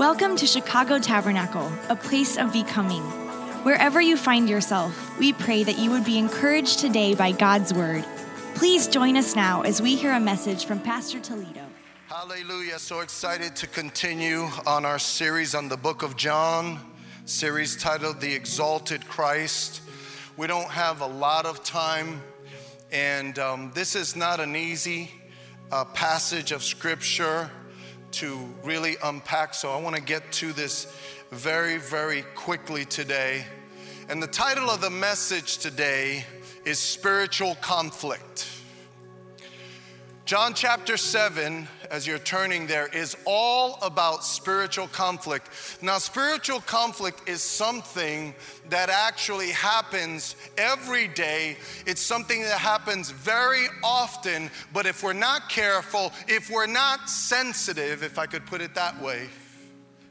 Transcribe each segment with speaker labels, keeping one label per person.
Speaker 1: Welcome to Chicago Tabernacle, a place of becoming. Wherever you find yourself, we pray that you would be encouraged today by God's word. Please join us now as we hear a message from Pastor Toledo.
Speaker 2: Hallelujah. So excited to continue on our series on the book of John, series titled The Exalted Christ. We don't have a lot of time, and um, this is not an easy uh, passage of scripture to really unpack. So I want to get to this very, very quickly today. And the title of the message today is Spiritual Conflict. John chapter 7, as you're turning there, is all about spiritual conflict. Now, spiritual conflict is something that actually happens every day. It's something that happens very often, but if we're not careful, if we're not sensitive, if I could put it that way,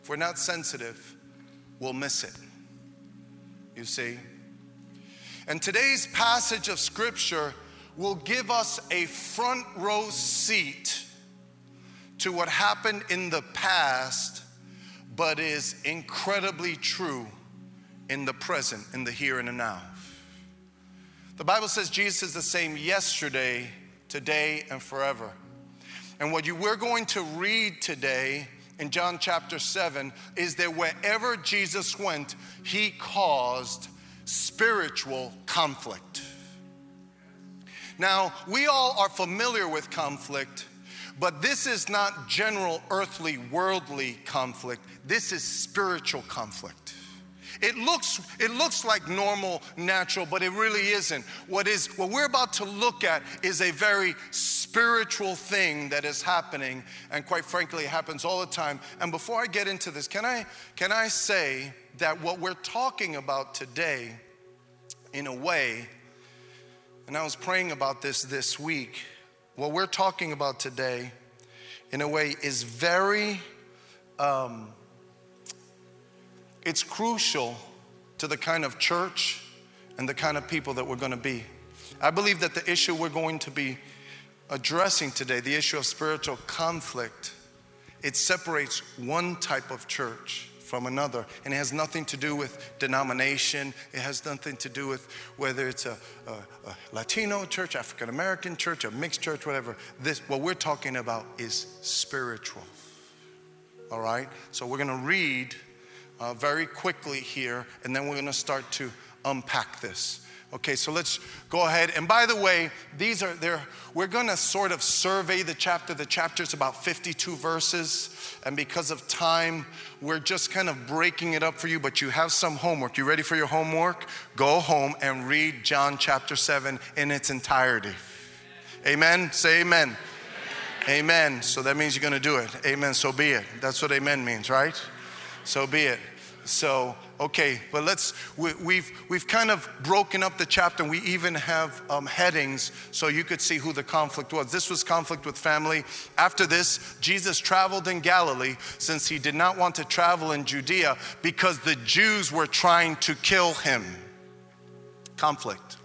Speaker 2: if we're not sensitive, we'll miss it. You see? And today's passage of scripture will give us a front row seat to what happened in the past, but is incredibly true in the present, in the here and the now. The Bible says Jesus is the same yesterday, today, and forever. And what you, we're going to read today in John chapter 7 is that wherever Jesus went, he caused spiritual conflict. Now, we all are familiar with conflict, but this is not general earthly, worldly conflict. This is spiritual conflict. It looks, it looks like normal, natural, but it really isn't. What is what we're about to look at is a very spiritual thing that is happening, and quite frankly, it happens all the time. And before I get into this, can I can I say that what we're talking about today, in a way, and I was praying about this this week. What we're talking about today, in a way, is very, um, it's crucial to the kind of church and the kind of people that we're going to be. I believe that the issue we're going to be addressing today, the issue of spiritual conflict, it separates one type of church from another. And it has nothing to do with denomination. It has nothing to do with whether it's a, a, a Latino church, African American church, a mixed church, whatever. This, what we're talking about is spiritual. All right? So we're going to read uh, very quickly here, and then we're going to start to unpack this. Okay, so let's go ahead. And by the way, these are there. We're to sort of survey the chapter. The chapter is about 52 verses, and because of time, we're just kind of breaking it up for you. But you have some homework. You ready for your homework? Go home and read John chapter 7 in its entirety. Amen. Say amen. Amen. amen. So that means you're to do it. Amen. So be it. That's what amen means, right? So be it. So Okay, but let's, we, have we've, we've kind of broken up the chapter we even have um, headings so you could see who the conflict was. This was conflict with family. After this, Jesus traveled in Galilee since he did not want to travel in Judea because the Jews were trying to kill him. Conflict.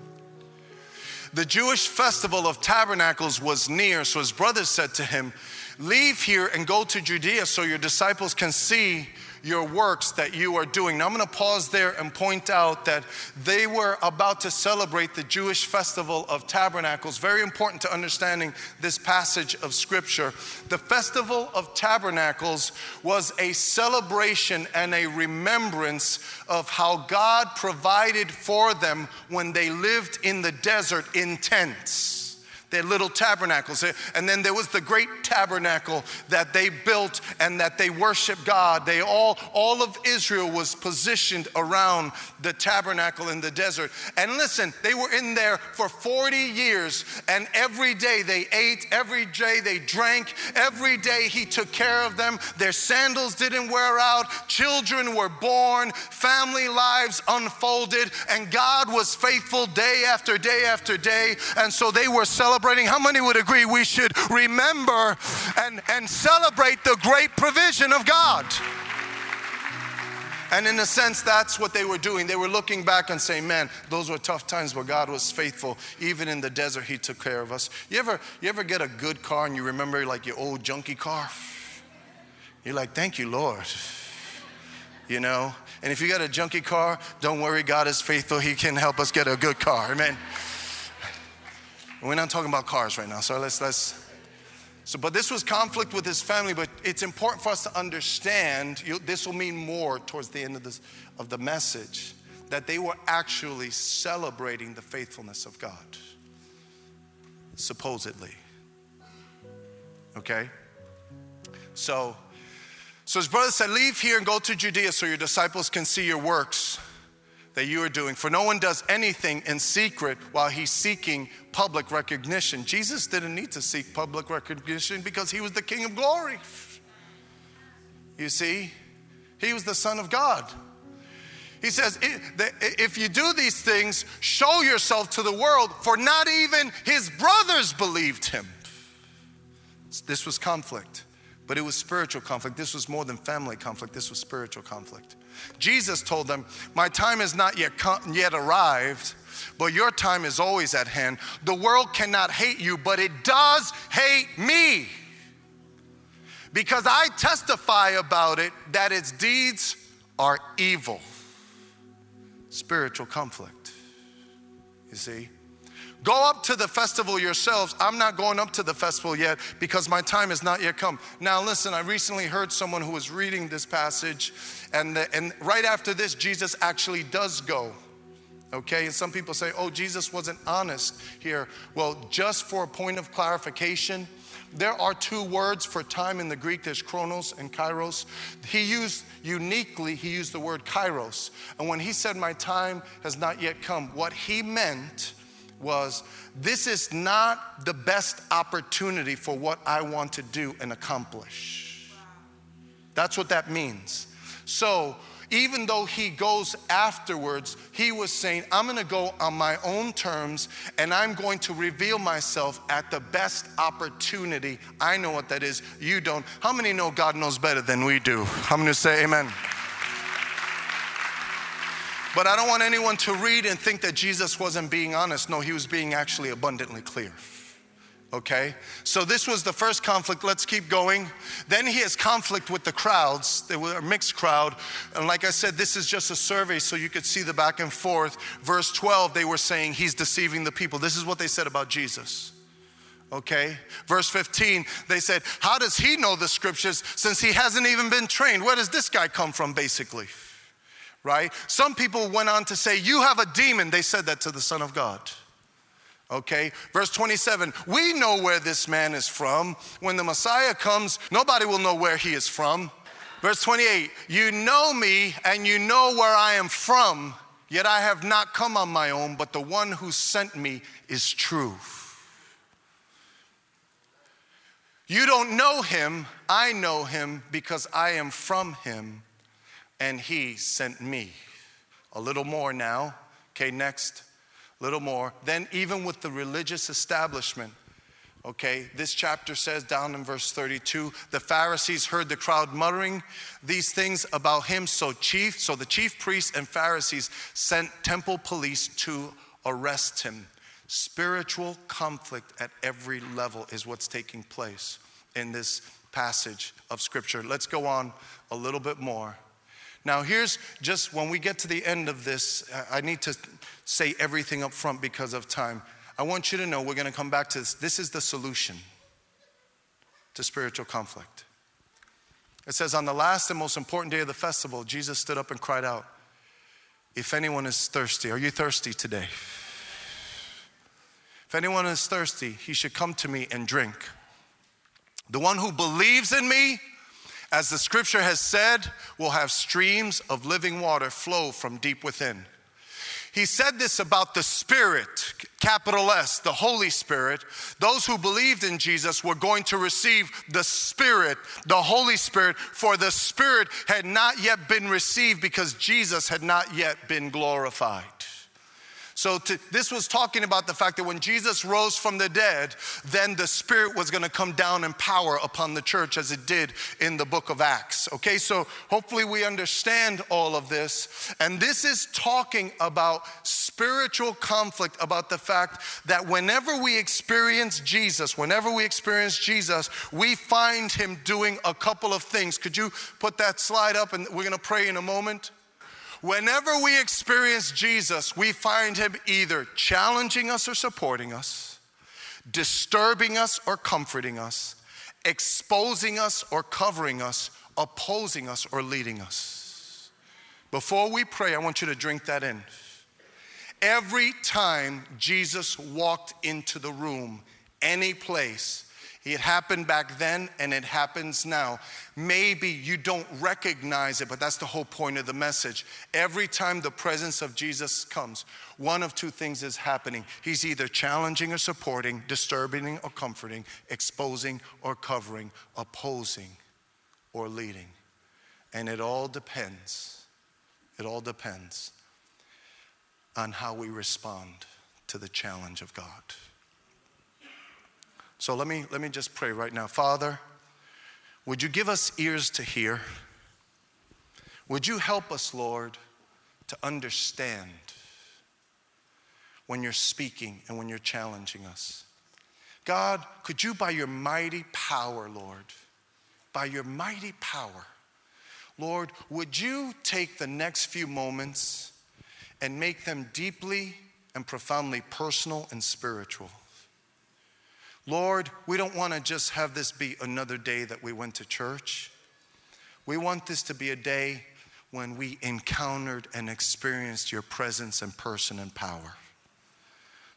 Speaker 2: The Jewish festival of tabernacles was near, so his brothers said to him, Leave here and go to Judea so your disciples can see your works that you are doing. Now, I'm going to pause there and point out that they were about to celebrate the Jewish festival of tabernacles. Very important to understanding this passage of scripture. The festival of tabernacles was a celebration and a remembrance of how God provided for them when they lived in the desert in tents their little tabernacles. And then there was the great tabernacle that they built and that they worshiped God. They all, all of Israel was positioned around the tabernacle in the desert. And listen, they were in there for 40 years, and every day they ate, every day they drank, every day he took care of them. Their sandals didn't wear out, children were born, family lives unfolded, and God was faithful day after day after day. And so they were celebrating celebrating, how many would agree we should remember and, and celebrate the great provision of God? And in a sense, that's what they were doing. They were looking back and saying, man, those were tough times, but God was faithful. Even in the desert, He took care of us. You ever, you ever get a good car and you remember like your old junky car? You're like, thank you, Lord. You know? And if you got a junky car, don't worry, God is faithful. He can help us get a good car. Amen. We're not talking about cars right now, so let's let's so, but this was conflict with his family, but it's important for us to understand, you, this will mean more towards the end of, this, of the message, that they were actually celebrating the faithfulness of God, supposedly. Okay? So, so his brother said, Leave here and go to Judea so your disciples can see your works that you are doing. For no one does anything in secret while he's seeking public recognition. Jesus didn't need to seek public recognition because he was the King of glory. You see, he was the Son of God. He says, if you do these things, show yourself to the world, for not even his brothers believed him. This was conflict, but it was spiritual conflict. This was more than family conflict, this was spiritual conflict. Jesus told them, My time has not yet, come, yet arrived, but your time is always at hand. The world cannot hate you, but it does hate me. Because I testify about it that its deeds are evil. Spiritual conflict. You see? Go up to the festival yourselves. I'm not going up to the festival yet because my time has not yet come. Now, listen, I recently heard someone who was reading this passage, and, the, and right after this, Jesus actually does go. Okay, and some people say, oh, Jesus wasn't honest here. Well, just for a point of clarification, there are two words for time in the Greek there's chronos and kairos. He used uniquely, he used the word kairos. And when he said, My time has not yet come, what he meant was this is not the best opportunity for what I want to do and accomplish. That's what that means. So, even though he goes afterwards, he was saying, I'm gonna go on my own terms and I'm going to reveal myself at the best opportunity. I know what that is, you don't. How many know God knows better than we do? How many say amen? But I don't want anyone to read and think that Jesus wasn't being honest. No, he was being actually abundantly clear. Okay? So this was the first conflict. Let's keep going. Then he has conflict with the crowds. They were a mixed crowd. And like I said, this is just a survey so you could see the back and forth. Verse 12, they were saying he's deceiving the people. This is what they said about Jesus. Okay? Verse 15, they said, How does he know the scriptures since he hasn't even been trained? Where does this guy come from, basically? Right? Some people went on to say, You have a demon. They said that to the Son of God. Okay, verse 27 We know where this man is from. When the Messiah comes, nobody will know where he is from. Verse 28 You know me and you know where I am from, yet I have not come on my own, but the one who sent me is true. You don't know him, I know him because I am from him and he sent me. A little more now. Okay, next. A little more. Then, even with the religious establishment, okay, this chapter says down in verse 32 the Pharisees heard the crowd muttering these things about him. So, chief, so the chief priests and Pharisees sent temple police to arrest him. Spiritual conflict at every level is what's taking place in this passage of scripture. Let's go on a little bit more. Now, here's just when we get to the end of this, I need to say everything up front because of time. I want you to know we're going to come back to this. This is the solution to spiritual conflict. It says, On the last and most important day of the festival, Jesus stood up and cried out, If anyone is thirsty, are you thirsty today? If anyone is thirsty, he should come to me and drink. The one who believes in me, as the scripture has said, will have streams of living water flow from deep within. He said this about the Spirit, capital S, the Holy Spirit. Those who believed in Jesus were going to receive the Spirit, the Holy Spirit, for the Spirit had not yet been received because Jesus had not yet been glorified. So to, this was talking about the fact that when Jesus rose from the dead, then the Spirit was going to come down in power upon the church as it did in the book of Acts. Okay, so hopefully we understand all of this. And this is talking about spiritual conflict, about the fact that whenever we experience Jesus, whenever we experience Jesus, we find him doing a couple of things. Could you put that slide up and we're going to pray in a moment? Whenever we experience Jesus, we find him either challenging us or supporting us, disturbing us or comforting us, exposing us or covering us, opposing us or leading us. Before we pray, I want you to drink that in. Every time Jesus walked into the room, any place, it happened back then and it happens now. Maybe you don't recognize it, but that's the whole point of the message. Every time the presence of Jesus comes, one of two things is happening. He's either challenging or supporting, disturbing or comforting, exposing or covering, opposing or leading. And it all depends. It all depends on how we respond to the challenge of God. So let me, let me just pray right now. Father, would you give us ears to hear? Would you help us, Lord, to understand when you're speaking and when you're challenging us? God, could you, by your mighty power, Lord, by your mighty power, Lord, would you take the next few moments and make them deeply and profoundly personal and spiritual? Lord, we don't want to just have this be another day that we went to church. We want this to be a day when we encountered and experienced your presence and person and power.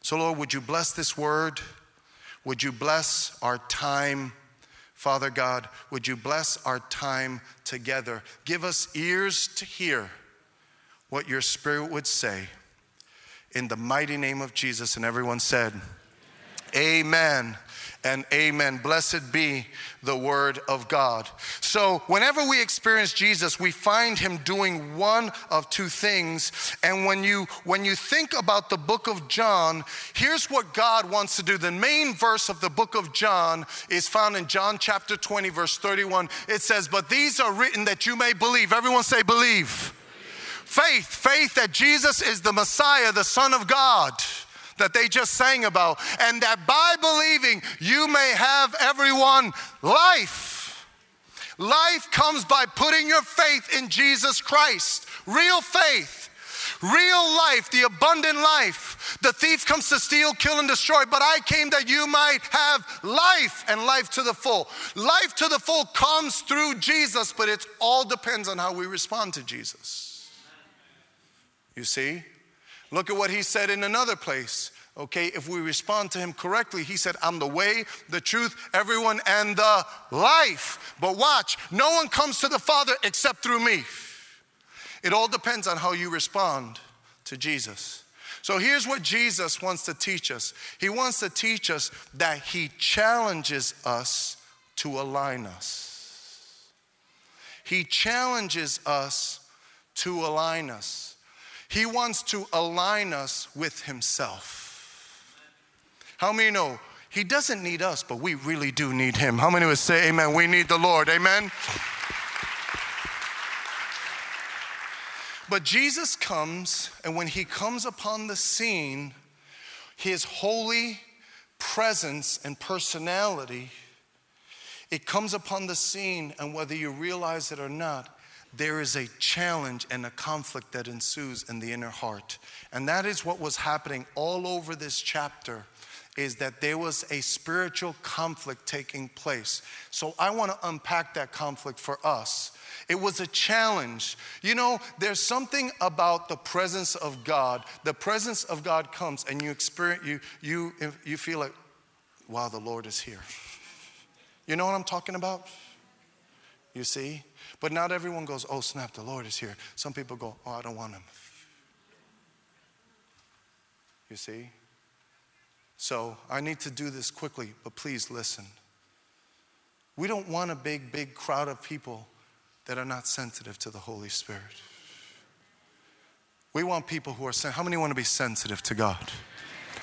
Speaker 2: So, Lord, would you bless this word? Would you bless our time? Father God, would you bless our time together? Give us ears to hear what your spirit would say. In the mighty name of Jesus, and everyone said, Amen and amen. Blessed be the word of God. So, whenever we experience Jesus, we find him doing one of two things. And when you when you think about the book of John, here's what God wants to do. The main verse of the book of John is found in John chapter 20 verse 31. It says, "But these are written that you may believe." Everyone say believe. Faith, faith that Jesus is the Messiah, the Son of God that they just sang about, and that by believing you may have everyone life. Life comes by putting your faith in Jesus Christ, real faith. Real life, the abundant life. The thief comes to steal, kill, and destroy, but I came that you might have life and life to the full. Life to the full comes through Jesus, but it all depends on how we respond to Jesus. You see? Look at what he said in another place. Okay, if we respond to him correctly, he said, I'm the way, the truth, everyone, and the life. But watch, no one comes to the Father except through me. It all depends on how you respond to Jesus. So here's what Jesus wants to teach us He wants to teach us that He challenges us to align us. He challenges us to align us. He wants to align us with Himself. How many know He doesn't need us, but we really do need Him? How many would say, Amen? We need the Lord. Amen? But Jesus comes, and when He comes upon the scene, His holy presence and personality, it comes upon the scene, and whether you realize it or not, there is a challenge and a conflict that ensues in the inner heart. And that is what was happening all over this chapter is that there was a spiritual conflict taking place. So I want to unpack that conflict for us. It was a challenge. You know, there's something about the presence of God. The presence of God comes and you experience you you you feel like wow, the Lord is here. You know what I'm talking about? You see? But not everyone goes, oh, snap, the Lord is here. Some people go, oh, I don't want him. You see? So I need to do this quickly, but please listen. We don't want a big, big crowd of people that are not sensitive to the Holy Spirit. We want people who are, sen- how many want to be sensitive to God?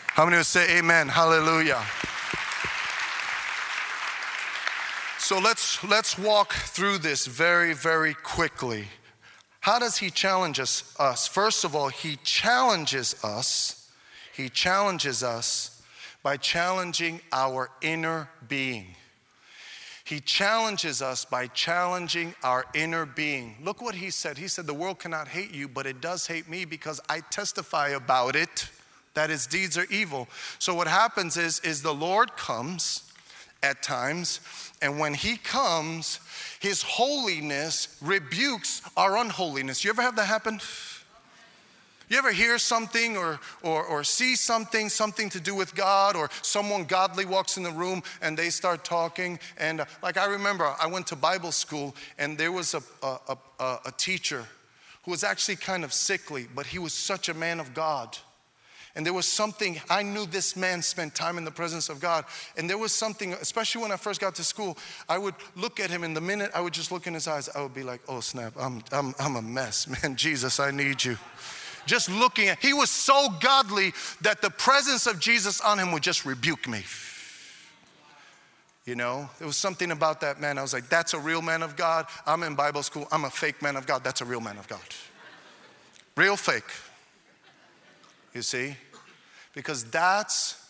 Speaker 2: How many would say amen, hallelujah? So let's, let's walk through this very, very quickly. How does he challenge us, us? First of all, he challenges us. He challenges us by challenging our inner being. He challenges us by challenging our inner being. Look what he said. He said, The world cannot hate you, but it does hate me because I testify about it that its deeds are evil. So what happens is, is the Lord comes at times, and when he comes, his holiness rebukes our unholiness. You ever have that happen? You ever hear something or, or, or see something, something to do with God, or someone godly walks in the room and they start talking? And uh, like I remember, I went to Bible school and there was a, a, a, a teacher who was actually kind of sickly, but he was such a man of God. And there was something, I knew this man spent time in the presence of God. And there was something, especially when I first got to school, I would look at him, and the minute I would just look in his eyes, I would be like, oh snap, I'm, I'm, I'm a mess. Man, Jesus, I need you. Just looking at, he was so godly that the presence of Jesus on him would just rebuke me. You know, there was something about that man. I was like, that's a real man of God. I'm in Bible school. I'm a fake man of God. That's a real man of God. Real fake. You see? Because that's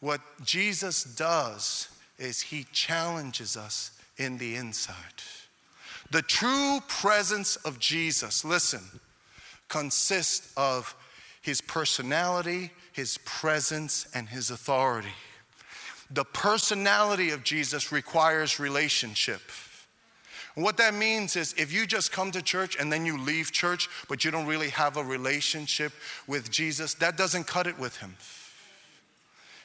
Speaker 2: what Jesus does is he challenges us in the inside. The true presence of Jesus, listen, consists of his personality, his presence, and his authority. The personality of Jesus requires relationship. What that means is if you just come to church and then you leave church, but you don't really have a relationship with Jesus, that doesn't cut it with him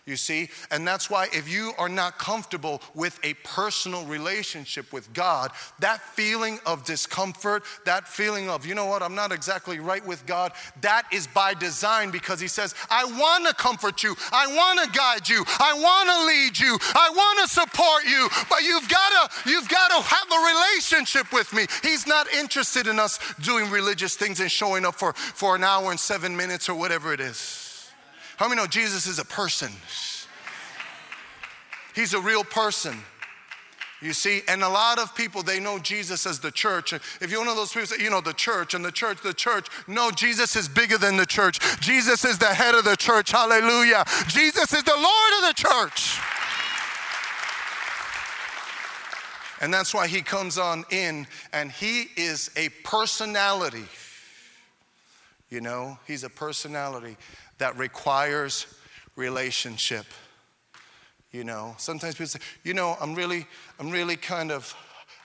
Speaker 2: you see? And that's why if you are not comfortable with a personal relationship with God, that feeling of discomfort, that feeling of, you know what, I'm not exactly right with God, that is by design because He says, I want to comfort you, I want to guide you, I want to lead you, I want to support you, but you've got to you've got to have a relationship with me. He's not interested in us doing religious things and showing up for, for an hour and seven minutes or whatever it is. How many know Jesus is a person? He's a real person. You see, and a lot of people, they know Jesus as the church. If you're one of those people say, you know, the church and the church, the church. No, Jesus is bigger than the church. Jesus is the head of the church. Hallelujah. Jesus is the Lord of the church. And that's why he comes on in and he is a personality. You know, he's a personality that requires relationship. You know, sometimes people say, you know, I'm really, I'm really kind of,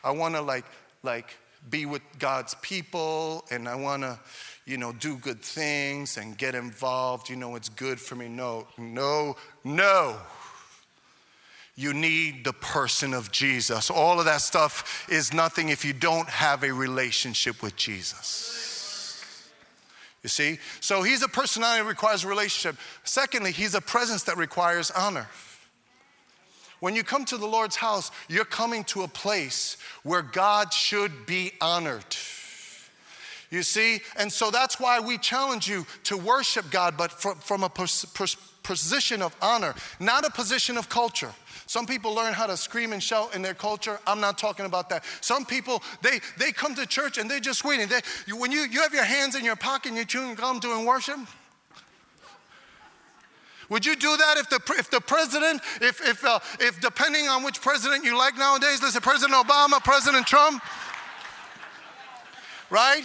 Speaker 2: I want to like, like be with God's people and I want to, you know, do good things and get involved. You know, it's good for me. No, no, no. You need the person of Jesus. All of that stuff is nothing if you don't have a relationship with Jesus. You see? So he's a personality that requires a relationship. Secondly, he's a presence that requires honor. When you come to the Lord's house, you're coming to a place where God should be honored. You see? And so that's why we challenge you to worship God, but from, from a pos- pos- position of honor, not a position of culture. Some people learn how to scream and shout in their culture. I'm not talking about that. Some people, they, they come to church and they're just waiting. They, you, when you, you have your hands in your pocket and you're chewing gum doing worship, would you do that if the, if the president, if, if, uh, if depending on which president you like nowadays, listen, President Obama, President Trump, right?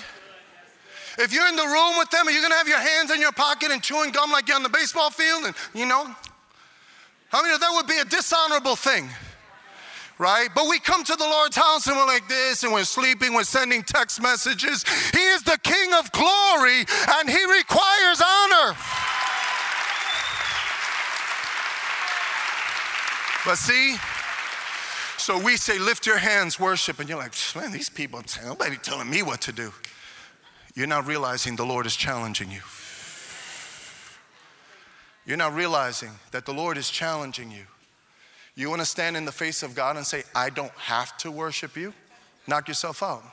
Speaker 2: If you're in the room with them, are you gonna have your hands in your pocket and chewing gum like you're on the baseball field? And you know, many of that would be a dishonorable thing? Right? But we come to the Lord's house and we're like this, and we're sleeping, we're sending text messages. He is the King of glory, and He requires honor. But see, so we say, lift your hands, worship, and you're like, man, these people, nobody telling me what to do. You're not realizing the Lord is challenging you. You're not realizing that the Lord is challenging you. You want to stand in the face of God and say, I don't have to worship you? Knock yourself out.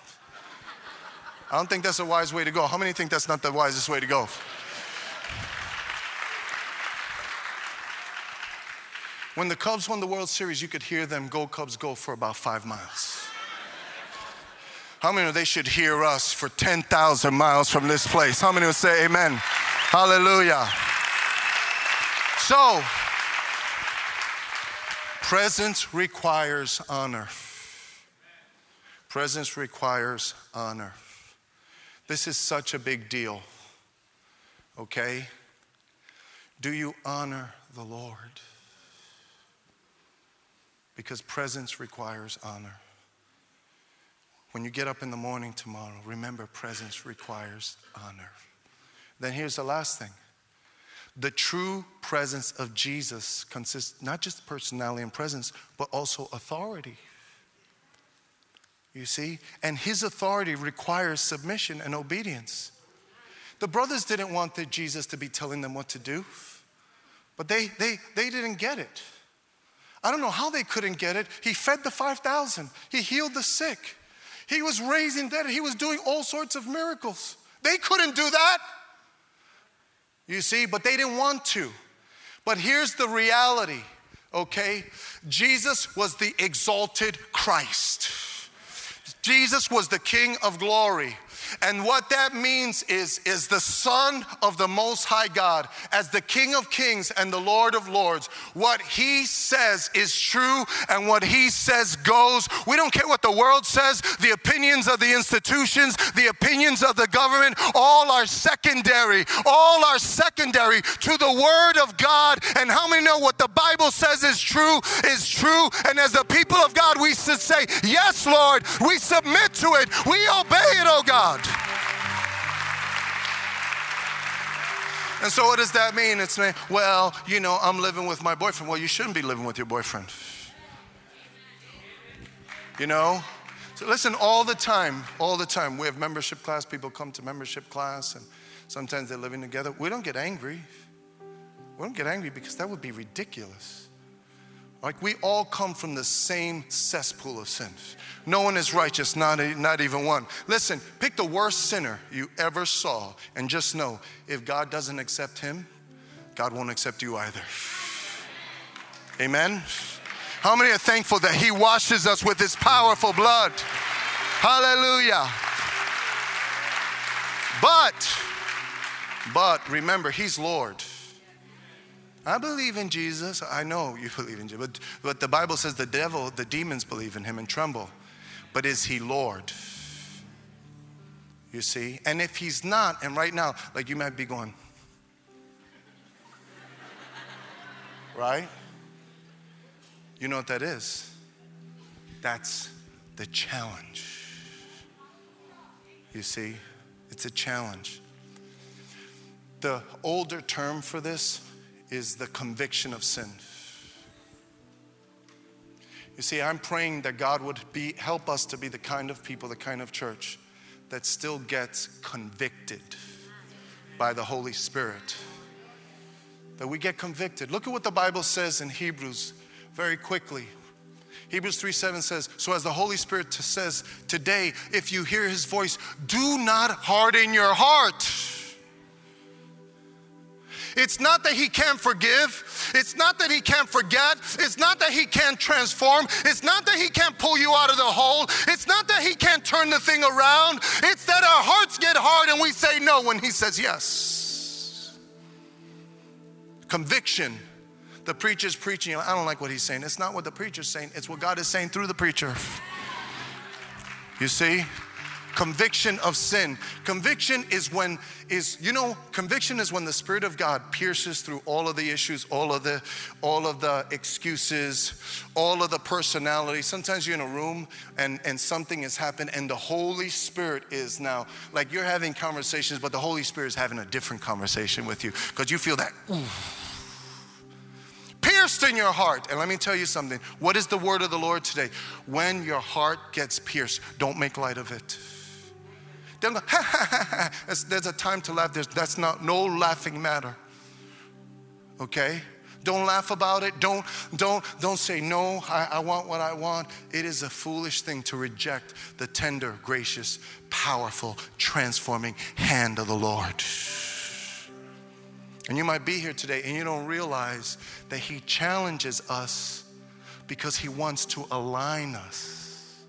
Speaker 2: I don't think that's a wise way to go. How many think that's not the wisest way to go? When the Cubs won the World Series, you could hear them go Cubs go for about five miles. How many of they should hear us for 10,000 miles from this place? How many would say amen? Hallelujah. So, presence requires honor. Presence requires honor. This is such a big deal. Okay? Do you honor the Lord? because presence requires honor. When you get up in the morning tomorrow, remember presence requires honor. Then here's the last thing the true presence of Jesus consists not just personality and presence, but also authority. You see? And his authority requires submission and obedience. The brothers didn't want the Jesus to be telling them what to do, but they, they, they didn't get it. I don't know how they couldn't get it. He fed the 5,000, he healed the sick, he was raising dead, he was doing all sorts of miracles. They couldn't do that. You see, but they didn't want to. But here's the reality, okay? Jesus was the exalted Christ. Jesus was the King of glory. And what that means is, is the Son of the Most High God, as the King of Kings and the Lord of Lords, what He says is true and what He says goes. We don't care what the world says, the opinions of the institutions, the opinions of the government, all are secondary. All are secondary to the Word of God. And how many know what the Bible says is true is true? And as the people of God, we should say, Yes, Lord, we submit to it, we obey it, oh God. And so, what does that mean? It's well, you know, I'm living with my boyfriend. Well, you shouldn't be living with your boyfriend. You know? So, listen, all the time, all the time, we have membership class. People come to membership class, and sometimes they're living together. We don't get angry. We don't get angry because that would be ridiculous. Like we all come from the same cesspool of sin. No one is righteous, not, a, not even one. Listen, pick the worst sinner you ever saw and just know if God doesn't accept him, God won't accept you either. Amen? How many are thankful that he washes us with his powerful blood? Hallelujah. But, but remember, he's Lord. I believe in Jesus. I know you believe in Jesus. But, but the Bible says the devil, the demons believe in him and tremble. But is he Lord? You see? And if he's not, and right now, like you might be going, right? You know what that is? That's the challenge. You see? It's a challenge. The older term for this is the conviction of sin. You see, I'm praying that God would be, help us to be the kind of people, the kind of church that still gets convicted by the Holy Spirit. That we get convicted. Look at what the Bible says in Hebrews very quickly. Hebrews 3 7 says, So as the Holy Spirit says, today, if you hear his voice, do not harden your heart it's not that he can't forgive. It's not that he can't forget. It's not that he can't transform. It's not that he can't pull you out of the hole. It's not that he can't turn the thing around. It's that our hearts get hard and we say no when he says yes. Conviction. The preacher's preaching. I don't like what he's saying. It's not what the preacher's saying, it's what God is saying through the preacher. You see? Conviction of sin. Conviction is when is you know conviction is when the spirit of God pierces through all of the issues, all of the all of the excuses, all of the personality. Sometimes you're in a room and and something has happened and the Holy Spirit is now like you're having conversations but the Holy Spirit is having a different conversation with you because you feel that ooh, pierced in your heart. And let me tell you something. What is the word of the Lord today? When your heart gets pierced, don't make light of it. Don't go, ha, ha, ha, ha. There's a time to laugh. There's, that's not no laughing matter. Okay? Don't laugh about it. Don't, don't, don't say, no, I, I want what I want. It is a foolish thing to reject the tender, gracious, powerful, transforming hand of the Lord. And you might be here today and you don't realize that He challenges us because He wants to align us.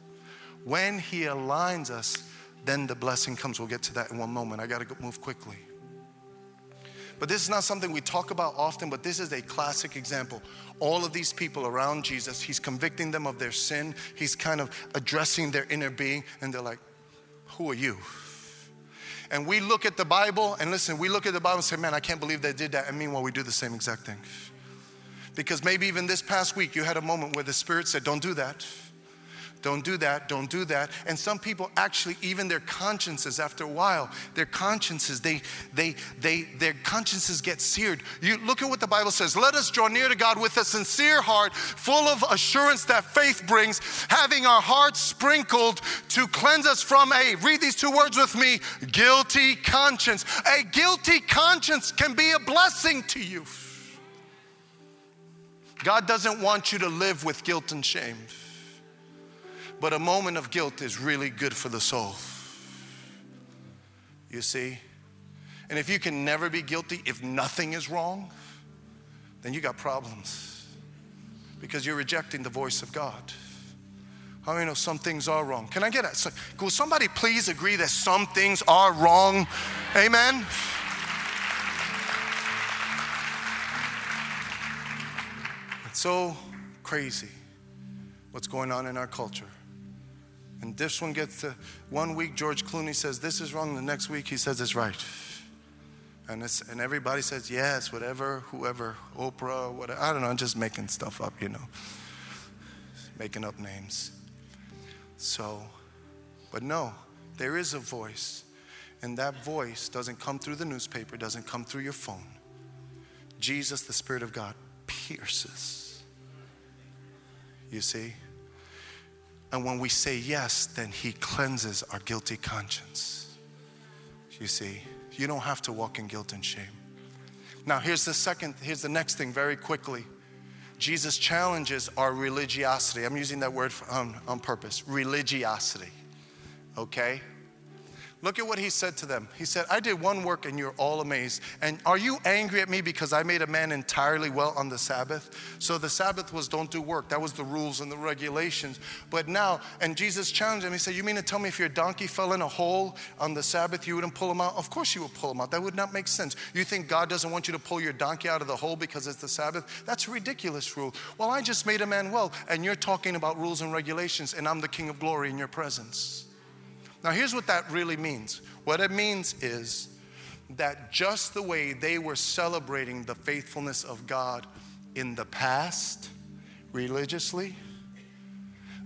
Speaker 2: When He aligns us, then the blessing comes. We'll get to that in one moment. I got to move quickly. But this is not something we talk about often, but this is a classic example. All of these people around Jesus, he's convicting them of their sin. He's kind of addressing their inner being, and they're like, Who are you? And we look at the Bible, and listen, we look at the Bible and say, Man, I can't believe they did that. And meanwhile, we do the same exact thing. Because maybe even this past week, you had a moment where the Spirit said, Don't do that. Don't do that, don't do that. And some people actually, even their consciences, after a while, their consciences, they, they, they, their consciences get seared. You look at what the Bible says. Let us draw near to God with a sincere heart, full of assurance that faith brings, having our hearts sprinkled to cleanse us from a, read these two words with me, guilty conscience. A guilty conscience can be a blessing to you. God doesn't want you to live with guilt and shame. But a moment of guilt is really good for the soul. You see? And if you can never be guilty, if nothing is wrong, then you got problems because you're rejecting the voice of God. How many know some things are wrong? Can I get? So, will somebody please agree that some things are wrong? Amen? It's so crazy what's going on in our culture. And this one gets to one week, George Clooney says this is wrong, the next week he says it's right. And, it's, and everybody says yes, whatever, whoever, Oprah, whatever. I don't know, I'm just making stuff up, you know, making up names. So, but no, there is a voice. And that voice doesn't come through the newspaper, doesn't come through your phone. Jesus, the Spirit of God, pierces. You see? And when we say yes, then He cleanses our guilty conscience. You see, you don't have to walk in guilt and shame. Now, here's the second, here's the next thing very quickly. Jesus challenges our religiosity. I'm using that word on, um, on purpose religiosity. Okay? Look at what he said to them. He said, I did one work and you're all amazed. And are you angry at me because I made a man entirely well on the Sabbath? So the Sabbath was don't do work. That was the rules and the regulations. But now, and Jesus challenged him. He said, You mean to tell me if your donkey fell in a hole on the Sabbath, you wouldn't pull him out? Of course you would pull him out. That would not make sense. You think God doesn't want you to pull your donkey out of the hole because it's the Sabbath? That's a ridiculous rule. Well, I just made a man well, and you're talking about rules and regulations, and I'm the King of glory in your presence. Now, here's what that really means what it means is that just the way they were celebrating the faithfulness of God in the past religiously,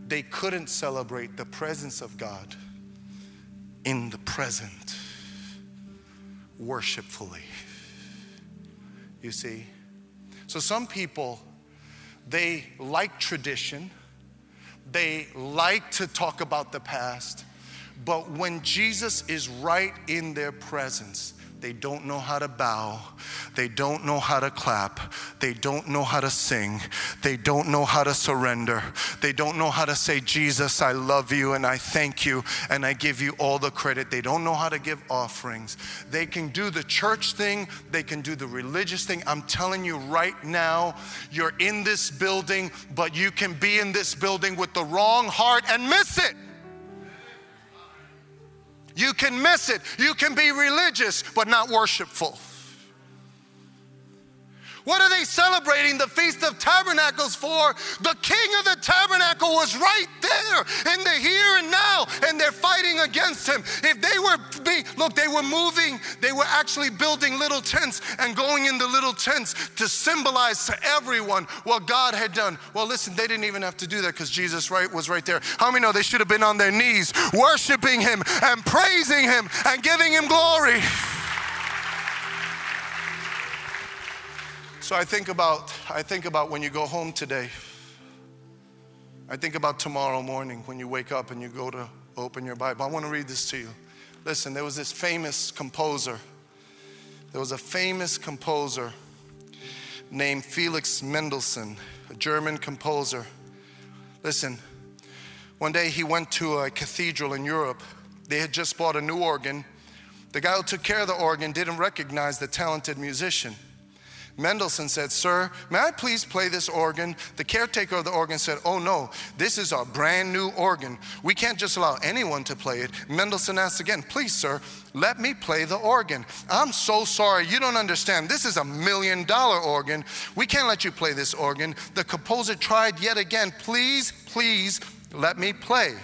Speaker 2: they couldn't celebrate the presence of God in the present worshipfully. You see? So some people, they like tradition, they like to talk about the past, but when Jesus is right in their presence, they don't know how to bow. They don't know how to clap. They don't know how to sing. They don't know how to surrender. They don't know how to say, Jesus, I love you and I thank you and I give you all the credit. They don't know how to give offerings. They can do the church thing, they can do the religious thing. I'm telling you right now, you're in this building, but you can be in this building with the wrong heart and miss it. You can miss it. You can be religious, but not worshipful. What are they celebrating the Feast of Tabernacles for? The King of the Tabernacle was right there in the here and now, and they're fighting against him. If they were, be, look, they were moving, they were actually building little tents and going in the little tents to symbolize to everyone what God had done. Well, listen, they didn't even have to do that because Jesus right was right there. How many know they should have been on their knees worshiping him and praising him and giving him glory? So I think about I think about when you go home today. I think about tomorrow morning when you wake up and you go to open your Bible. I want to read this to you. Listen, there was this famous composer. There was a famous composer named Felix Mendelssohn, a German composer. Listen, one day he went to a cathedral in Europe. They had just bought a new organ. The guy who took care of the organ didn't recognize the talented musician. Mendelssohn said, Sir, may I please play this organ? The caretaker of the organ said, Oh no, this is a brand new organ. We can't just allow anyone to play it. Mendelssohn asked again, Please, sir, let me play the organ. I'm so sorry, you don't understand. This is a million dollar organ. We can't let you play this organ. The composer tried yet again, Please, please, let me play.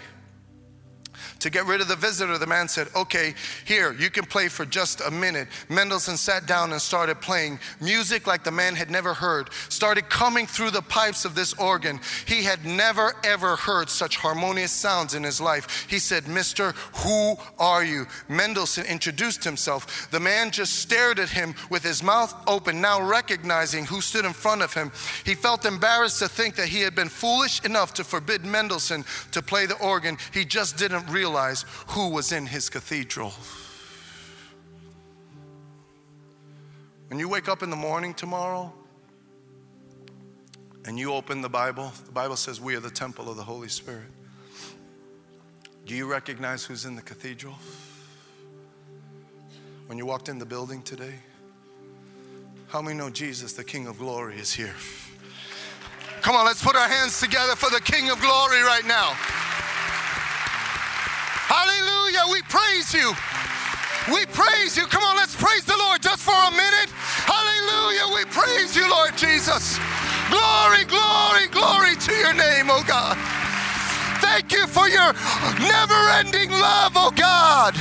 Speaker 2: To get rid of the visitor, the man said, Okay, here, you can play for just a minute. Mendelssohn sat down and started playing music like the man had never heard, started coming through the pipes of this organ. He had never, ever heard such harmonious sounds in his life. He said, Mister, who are you? Mendelssohn introduced himself. The man just stared at him with his mouth open, now recognizing who stood in front of him. He felt embarrassed to think that he had been foolish enough to forbid Mendelssohn to play the organ. He just didn't realize realize who was in his cathedral. When you wake up in the morning tomorrow and you open the Bible, the Bible says we are the temple of the Holy Spirit. Do you recognize who's in the cathedral? When you walked in the building today? How many know Jesus, the King of glory, is here? Come on, let's put our hands together for the King of glory right now. Hallelujah. We praise you. We praise you. Come on, let's praise the Lord just for a minute. Hallelujah. We praise you, Lord Jesus. Glory, glory, glory to your name, oh God. Thank you for your never ending love, oh God.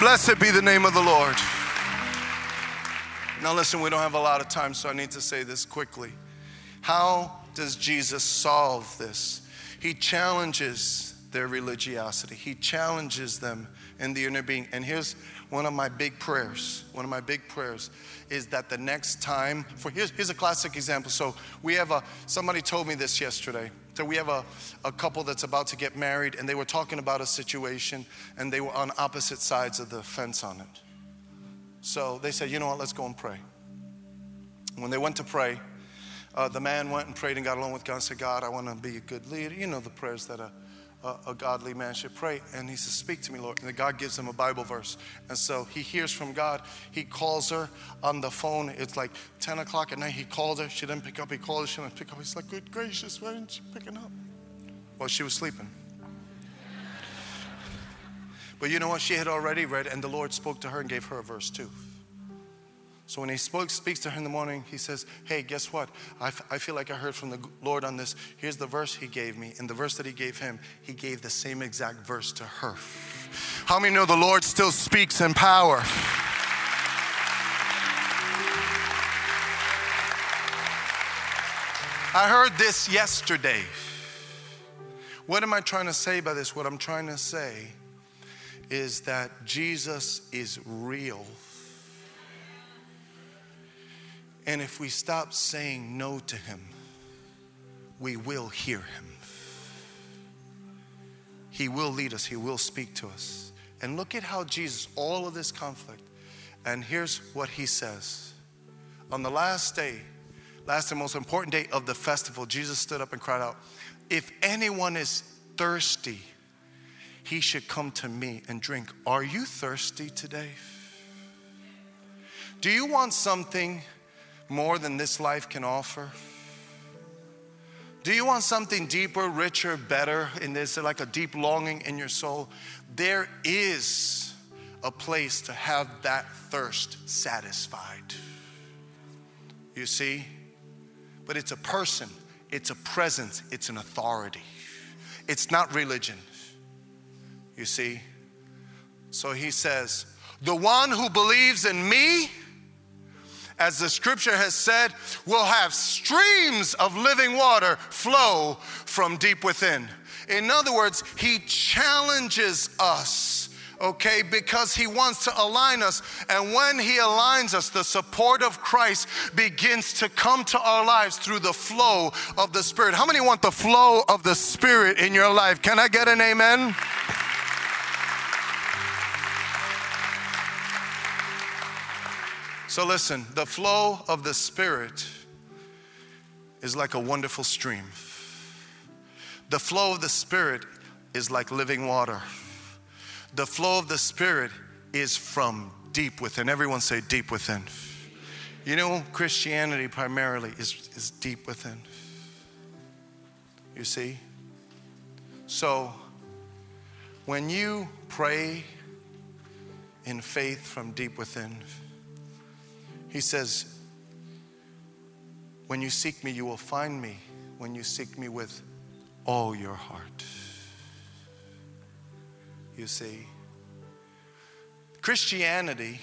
Speaker 2: Blessed be the name of the Lord. Now, listen, we don't have a lot of time, so I need to say this quickly. How does Jesus solve this? He challenges their religiosity. He challenges them in the inner being. And here's one of my big prayers. One of my big prayers is that the next time, for here's, here's a classic example. So we have a, somebody told me this yesterday. So we have a, a couple that's about to get married, and they were talking about a situation, and they were on opposite sides of the fence on it. So they said, you know what, let's go and pray. When they went to pray, uh, the man went and prayed and got along with God and said, God, I want to be a good leader. You know the prayers that a a, a, godly man should pray. And he says, Speak to me, Lord. And God gives him a Bible verse. And so he hears from God. He calls her on the phone. It's like 10 o'clock at night. He called her. She didn't pick up. He called her. She didn't pick up. He's like, Good gracious, why didn't you picking up? Well, she was sleeping. But you know what? She had already read, and the Lord spoke to her and gave her a verse too. So when he spoke, speaks to her in the morning, he says, Hey, guess what? I, f- I feel like I heard from the Lord on this. Here's the verse he gave me. And the verse that he gave him, he gave the same exact verse to her. How many know the Lord still speaks in power? I heard this yesterday. What am I trying to say by this? What I'm trying to say is that Jesus is real. And if we stop saying no to him, we will hear him. He will lead us, he will speak to us. And look at how Jesus, all of this conflict, and here's what he says. On the last day, last and most important day of the festival, Jesus stood up and cried out, If anyone is thirsty, he should come to me and drink. Are you thirsty today? Do you want something more than this life can offer? Do you want something deeper, richer, better? And there's like a deep longing in your soul. There is a place to have that thirst satisfied. You see? But it's a person, it's a presence, it's an authority. It's not religion. You see? So he says, The one who believes in me, as the scripture has said, will have streams of living water flow from deep within. In other words, he challenges us, okay, because he wants to align us. And when he aligns us, the support of Christ begins to come to our lives through the flow of the Spirit. How many want the flow of the Spirit in your life? Can I get an amen? So listen, the flow of the Spirit is like a wonderful stream. The flow of the Spirit is like living water. The flow of the Spirit is from deep within. Everyone say deep within. You know, Christianity primarily is, is deep within. You see? So, when you pray in faith from deep within, he says, When you seek me, you will find me when you seek me with all your heart. You see? Christianity,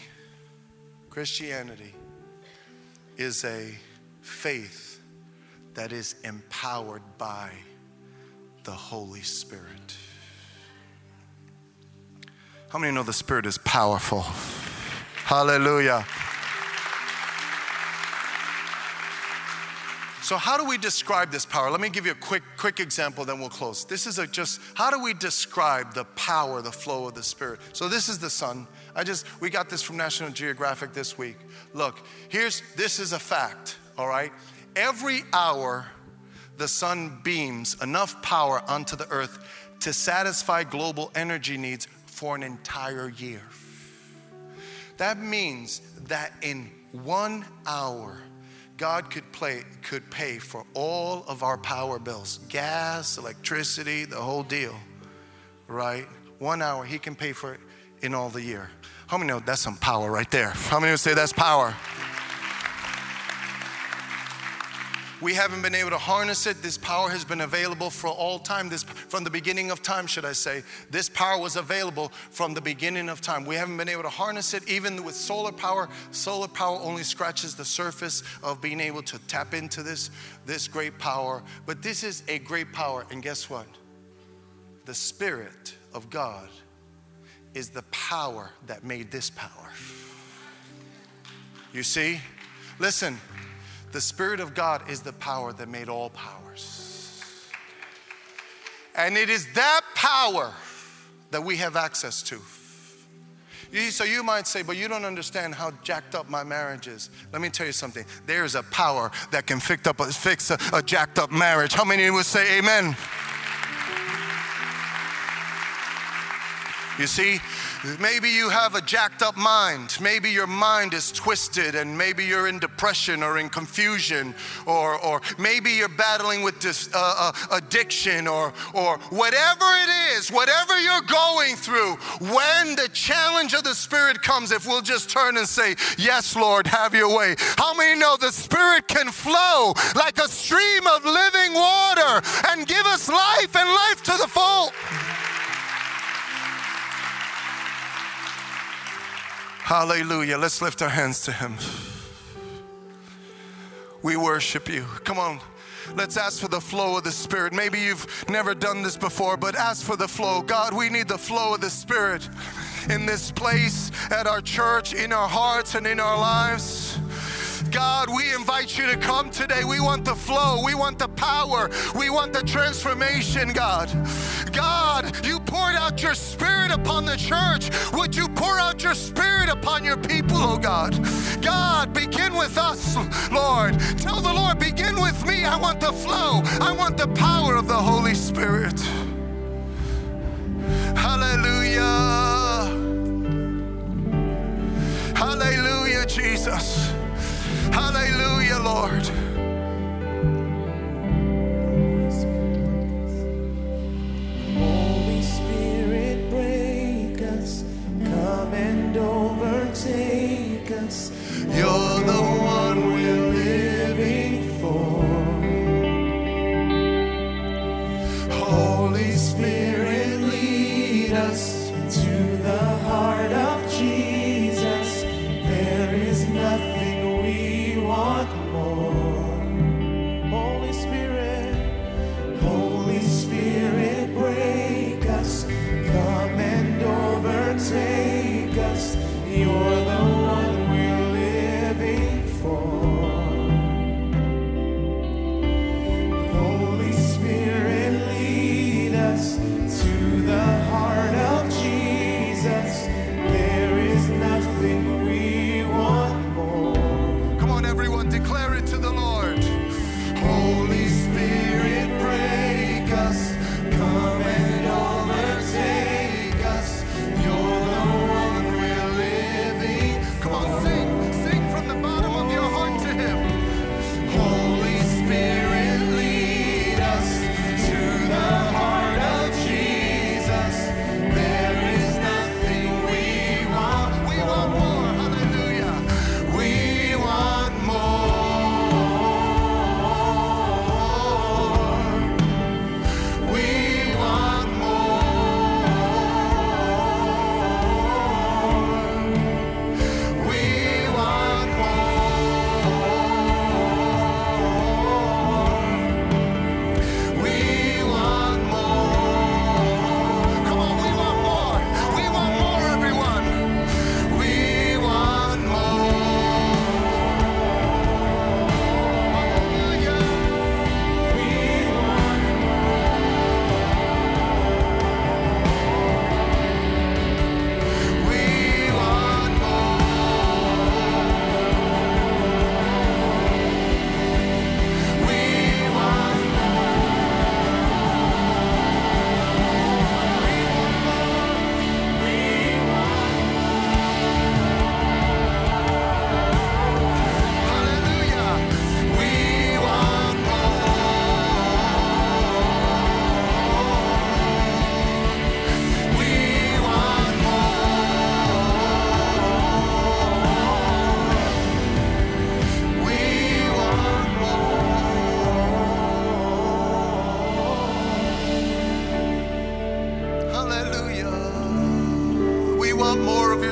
Speaker 2: Christianity is a faith that is empowered by the Holy Spirit. How many know the Spirit is powerful? Hallelujah. So, how do we describe this power? Let me give you a quick, quick example, then we'll close. This is a just how do we describe the power, the flow of the Spirit? So, this is the sun. I just we got this from National Geographic this week. Look, here's this is a fact. All right, every hour the sun beams enough power onto the earth to satisfy global energy needs for an entire year. That means that in one hour, God could, play, could pay for all of our power bills gas, electricity, the whole deal, right? One hour, He can pay for it in all the year. How many know that's some power right there? How many would say that's power? We haven't been able to harness it. This power has been available for all time. This from the beginning of time, should I say. This power was available from the beginning of time. We haven't been able to harness it even with solar power. Solar power only scratches the surface of being able to tap into this this great power. But this is a great power and guess what? The spirit of God is the power that made this power. You see? Listen, the Spirit of God is the power that made all powers. And it is that power that we have access to. So you might say, but you don't understand how jacked up my marriage is. Let me tell you something. There is a power that can fix, up a, fix a, a jacked up marriage. How many would say amen? You see, maybe you have a jacked up mind. Maybe your mind is twisted and maybe you're in depression or in confusion or, or maybe you're battling with this uh, uh, addiction or, or whatever it is, whatever you're going through, when the challenge of the Spirit comes, if we'll just turn and say, Yes, Lord, have your way. How many know the Spirit can flow like a stream of living water and give us life and life to the full? Hallelujah. Let's lift our hands to Him. We worship you. Come on. Let's ask for the flow of the Spirit. Maybe you've never done this before, but ask for the flow. God, we need the flow of the Spirit in this place, at our church, in our hearts, and in our lives. God, we invite you to come today. We want the flow, we want the power, we want the transformation, God. God, you poured out your spirit upon the church. Would you pour out your spirit upon your people, oh God? God, begin with us, Lord. Tell the Lord, begin with me. I want the flow, I want the power of the Holy Spirit. Hallelujah. Hallelujah, Jesus. Hallelujah, Lord.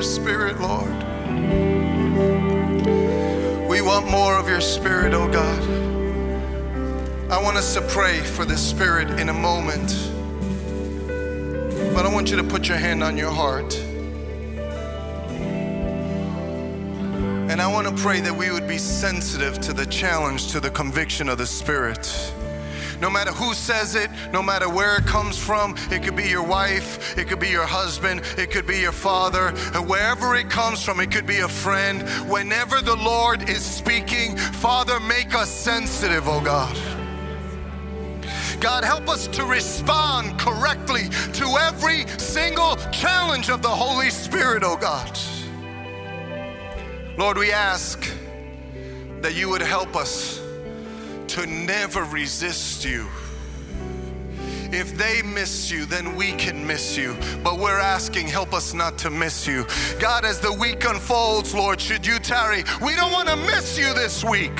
Speaker 2: Your spirit, Lord. We want more of your spirit, oh God. I want us to pray for the spirit in a moment. But I want you to put your hand on your heart. And I want to pray that we would be sensitive to the challenge, to the conviction of the Spirit. No matter who says it, no matter where it comes from, it could be your wife, it could be your husband, it could be your father, and wherever it comes from, it could be a friend. Whenever the Lord is speaking, Father, make us sensitive, oh God. God, help us to respond correctly to every single challenge of the Holy Spirit, oh God. Lord, we ask that you would help us to never resist you. If they miss you, then we can miss you. But we're asking, help us not to miss you. God, as the week unfolds, Lord, should you tarry, we don't want to miss you this week.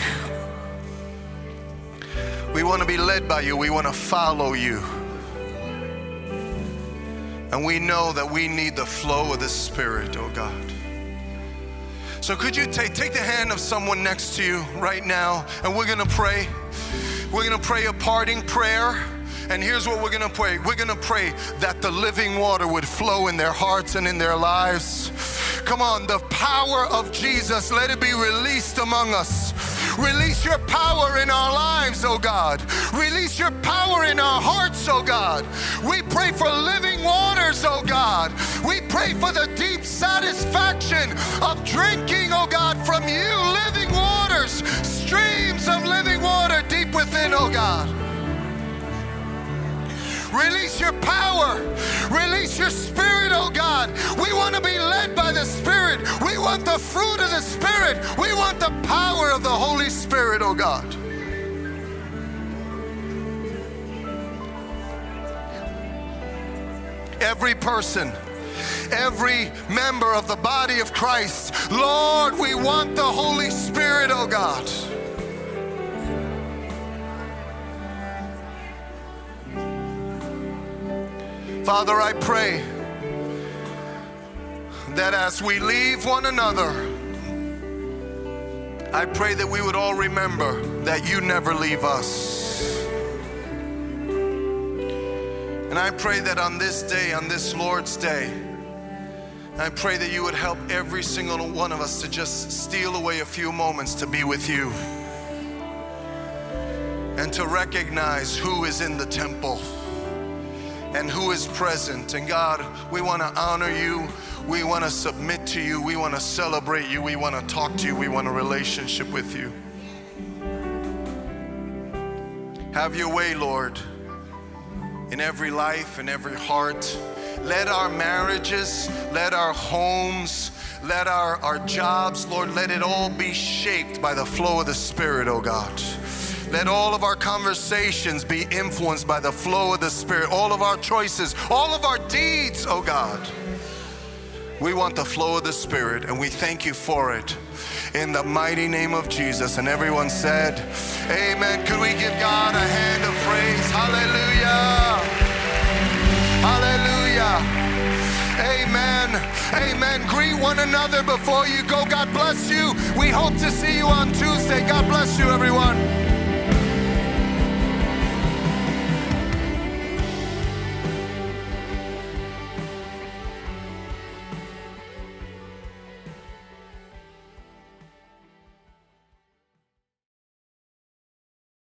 Speaker 2: We want to be led by you, we want to follow you. And we know that we need the flow of the Spirit, oh God. So could you take take the hand of someone next to you right now and we're to pray. We're to pray a parting prayer. And here's what we're to pray. We're to pray that the living water would flow in their hearts and in their lives. Come on, the power of Jesus, let it be released among us. Release your power in our lives, oh God. Release your power in our hearts, oh God. We pray for living waters, oh God. We pray for the deep satisfaction of drinking, oh God, from you, living waters, streams of living water deep within, oh God. Release your power. Release your spirit, oh God. We want to be led by the Spirit. We want the fruit of the Spirit. We want the power of the Holy Spirit, oh God. Every person, every member of the body of Christ, Lord, we want the Holy Spirit, oh God. Father, I pray that as we leave one another, I pray that we would all remember that you never leave us. And I pray that on this day, on this Lord's day, I pray that you would help every single one of us to just steal away a few moments to be with you and to recognize who is in the temple and who is present. And God, we want to honor you. We want to submit to you. We want to celebrate you. We want to talk to you. We want a relationship with you. Have your way, Lord, in every life, in every heart. Let our marriages, let our homes, let our, our jobs, Lord, let it all be shaped by the flow of the Spirit, oh God. Let all of our conversations be influenced by the flow of the Spirit, all of our choices, all of our deeds, oh God. We want the flow of the Spirit, and we thank you for it. In the mighty name of Jesus. And everyone said, Amen. Could we give God a hand of praise? Hallelujah. Hallelujah. Amen. Amen. Greet one another before you go. God bless you. We hope to see you on Tuesday. God bless you, everyone.